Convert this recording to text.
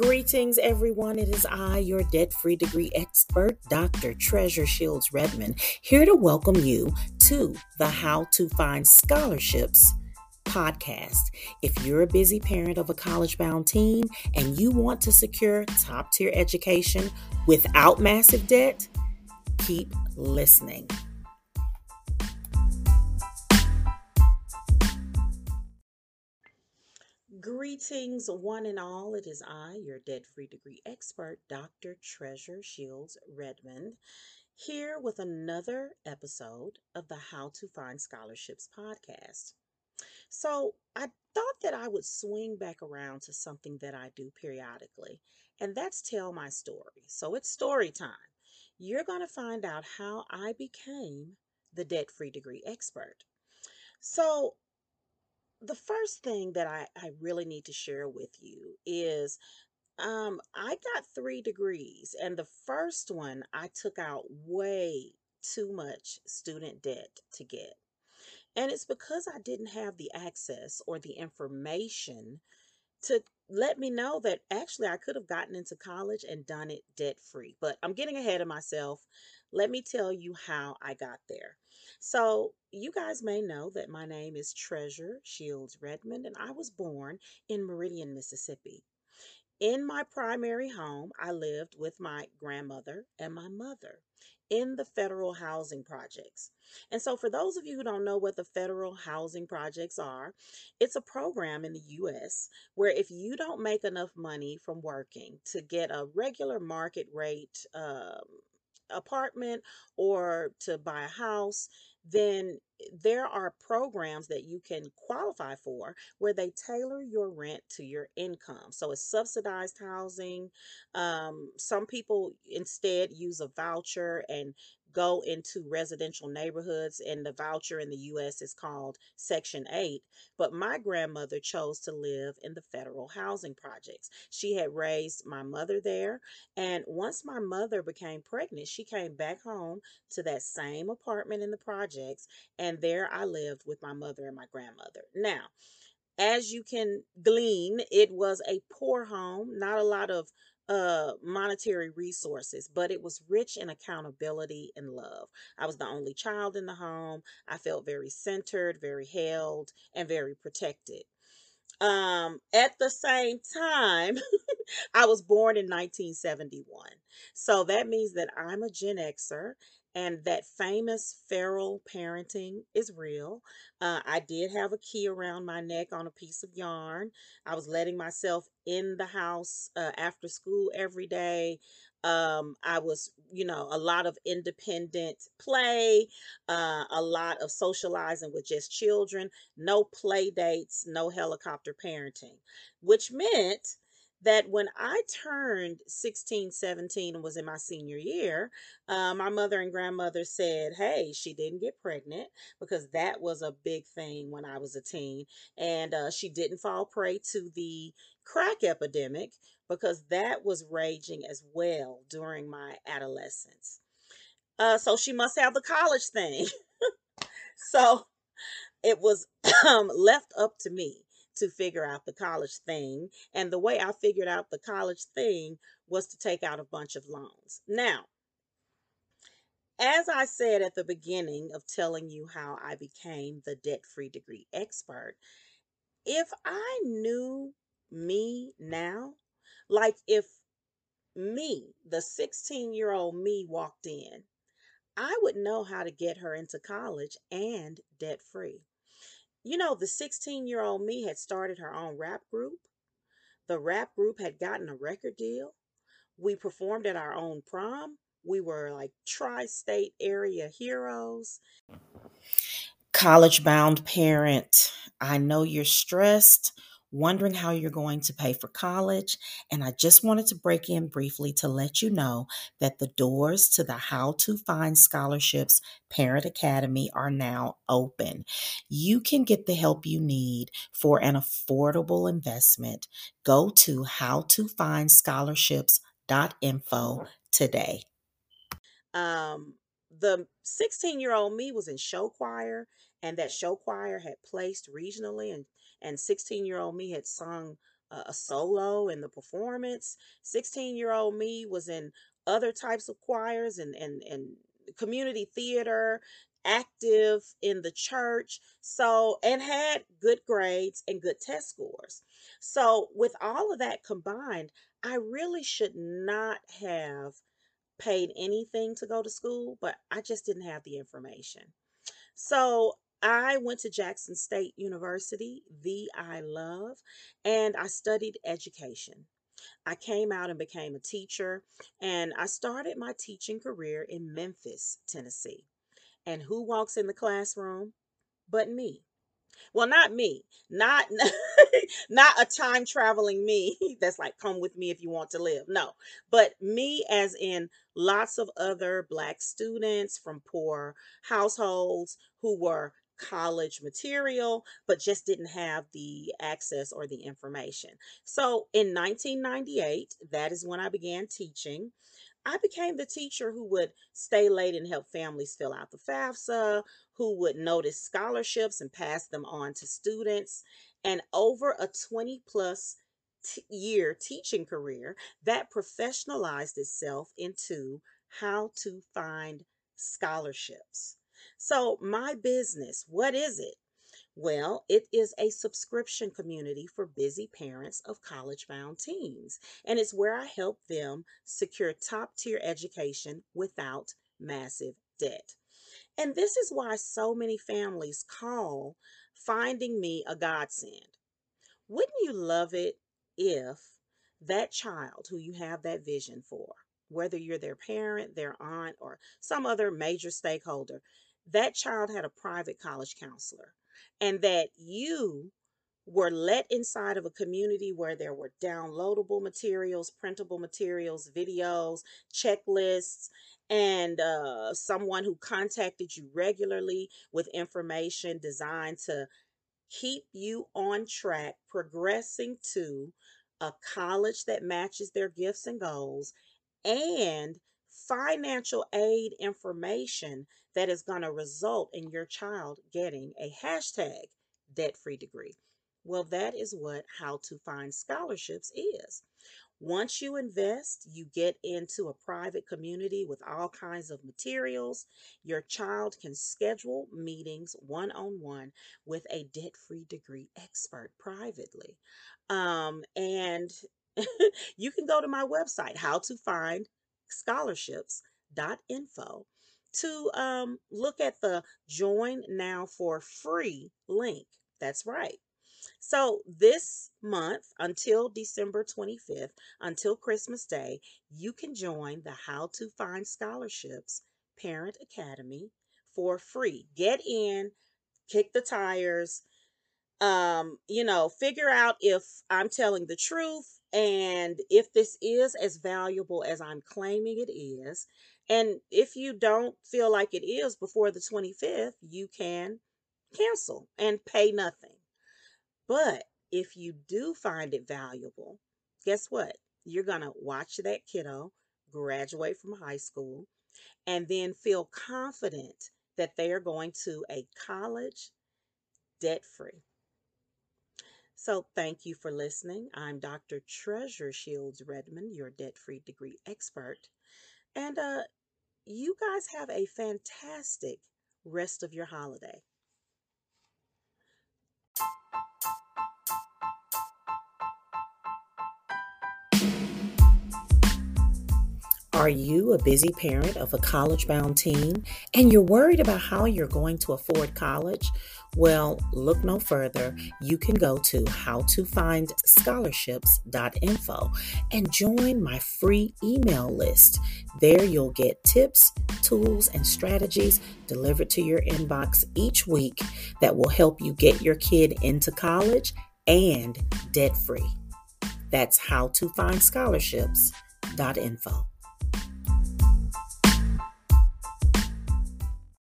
Greetings, everyone. It is I, your debt free degree expert, Dr. Treasure Shields Redmond, here to welcome you to the How to Find Scholarships podcast. If you're a busy parent of a college bound teen and you want to secure top tier education without massive debt, keep listening. Greetings, one and all. It is I, your debt free degree expert, Dr. Treasure Shields Redmond, here with another episode of the How to Find Scholarships podcast. So, I thought that I would swing back around to something that I do periodically, and that's tell my story. So, it's story time. You're going to find out how I became the debt free degree expert. So, the first thing that I, I really need to share with you is um, I got three degrees, and the first one I took out way too much student debt to get. And it's because I didn't have the access or the information to let me know that actually I could have gotten into college and done it debt free. But I'm getting ahead of myself. Let me tell you how I got there. So, you guys may know that my name is Treasure Shields Redmond, and I was born in Meridian, Mississippi. In my primary home, I lived with my grandmother and my mother in the federal housing projects. And so, for those of you who don't know what the federal housing projects are, it's a program in the US where if you don't make enough money from working to get a regular market rate um, apartment or to buy a house, then there are programs that you can qualify for where they tailor your rent to your income. So it's subsidized housing. Um, some people instead use a voucher and go into residential neighborhoods, and the voucher in the US is called Section 8. But my grandmother chose to live in the federal housing projects. She had raised my mother there, and once my mother became pregnant, she came back home to that same apartment in the projects, and there I lived with my mother and my grandmother. Now, as you can glean, it was a poor home, not a lot of uh monetary resources but it was rich in accountability and love. I was the only child in the home. I felt very centered very held and very protected. Um at the same time i was born in 1971 so that means that i'm a gen xer and that famous feral parenting is real. Uh, I did have a key around my neck on a piece of yarn. I was letting myself in the house uh, after school every day. Um, I was, you know, a lot of independent play, uh, a lot of socializing with just children, no play dates, no helicopter parenting, which meant that when I turned 16, 17 and was in my senior year, uh, my mother and grandmother said, Hey, she didn't get pregnant because that was a big thing when I was a teen. And uh, she didn't fall prey to the crack epidemic because that was raging as well during my adolescence. Uh, so she must have the college thing. so it was left up to me to figure out the college thing. And the way I figured out the college thing was to take out a bunch of loans. Now, as I said at the beginning of telling you how I became the debt free degree expert, if I knew me now, like if me, the 16 year old me, walked in, I would know how to get her into college and debt free. You know, the 16 year old me had started her own rap group. The rap group had gotten a record deal. We performed at our own prom. We were like tri state area heroes. College bound parent, I know you're stressed wondering how you're going to pay for college. And I just wanted to break in briefly to let you know that the doors to the How to Find Scholarships Parent Academy are now open. You can get the help you need for an affordable investment. Go to howtofindscholarships.info today. Um, the 16 year old me was in show choir, and that show choir had placed regionally and and 16 year old me had sung a solo in the performance. 16 year old me was in other types of choirs and, and, and community theater, active in the church. So, and had good grades and good test scores. So, with all of that combined, I really should not have paid anything to go to school, but I just didn't have the information. So I went to Jackson State University, the I love, and I studied education. I came out and became a teacher, and I started my teaching career in Memphis, Tennessee. And who walks in the classroom but me? Well, not me, not not a time traveling me that's like come with me if you want to live. No, but me as in lots of other black students from poor households who were college material but just didn't have the access or the information. So in 1998, that is when I began teaching. I became the teacher who would stay late and help families fill out the FAFSA, who would notice scholarships and pass them on to students. And over a 20 plus year teaching career, that professionalized itself into how to find scholarships. So, my business, what is it? Well, it is a subscription community for busy parents of college bound teens, and it's where I help them secure top tier education without massive debt. And this is why so many families call finding me a godsend. Wouldn't you love it if that child who you have that vision for, whether you're their parent, their aunt, or some other major stakeholder, that child had a private college counselor and that you were let inside of a community where there were downloadable materials, printable materials, videos, checklists, and uh, someone who contacted you regularly with information designed to keep you on track, progressing to a college that matches their gifts and goals, and financial aid information that is going to result in your child getting a hashtag debt free degree. Well, that is what How to Find Scholarships is. Once you invest, you get into a private community with all kinds of materials. Your child can schedule meetings one on one with a debt free degree expert privately. Um, and you can go to my website, how to find scholarships.info, to um, look at the join now for free link. That's right. So, this month until December 25th, until Christmas Day, you can join the How to Find Scholarships Parent Academy for free. Get in, kick the tires, um, you know, figure out if I'm telling the truth and if this is as valuable as I'm claiming it is. And if you don't feel like it is before the 25th, you can cancel and pay nothing. But if you do find it valuable, guess what? You're going to watch that kiddo graduate from high school and then feel confident that they are going to a college debt free. So, thank you for listening. I'm Dr. Treasure Shields Redmond, your debt free degree expert. And uh, you guys have a fantastic rest of your holiday. Are you a busy parent of a college bound teen and you're worried about how you're going to afford college? Well, look no further. You can go to howtofindscholarships.info and join my free email list. There you'll get tips, tools, and strategies delivered to your inbox each week that will help you get your kid into college and debt free. That's howtofindscholarships.info.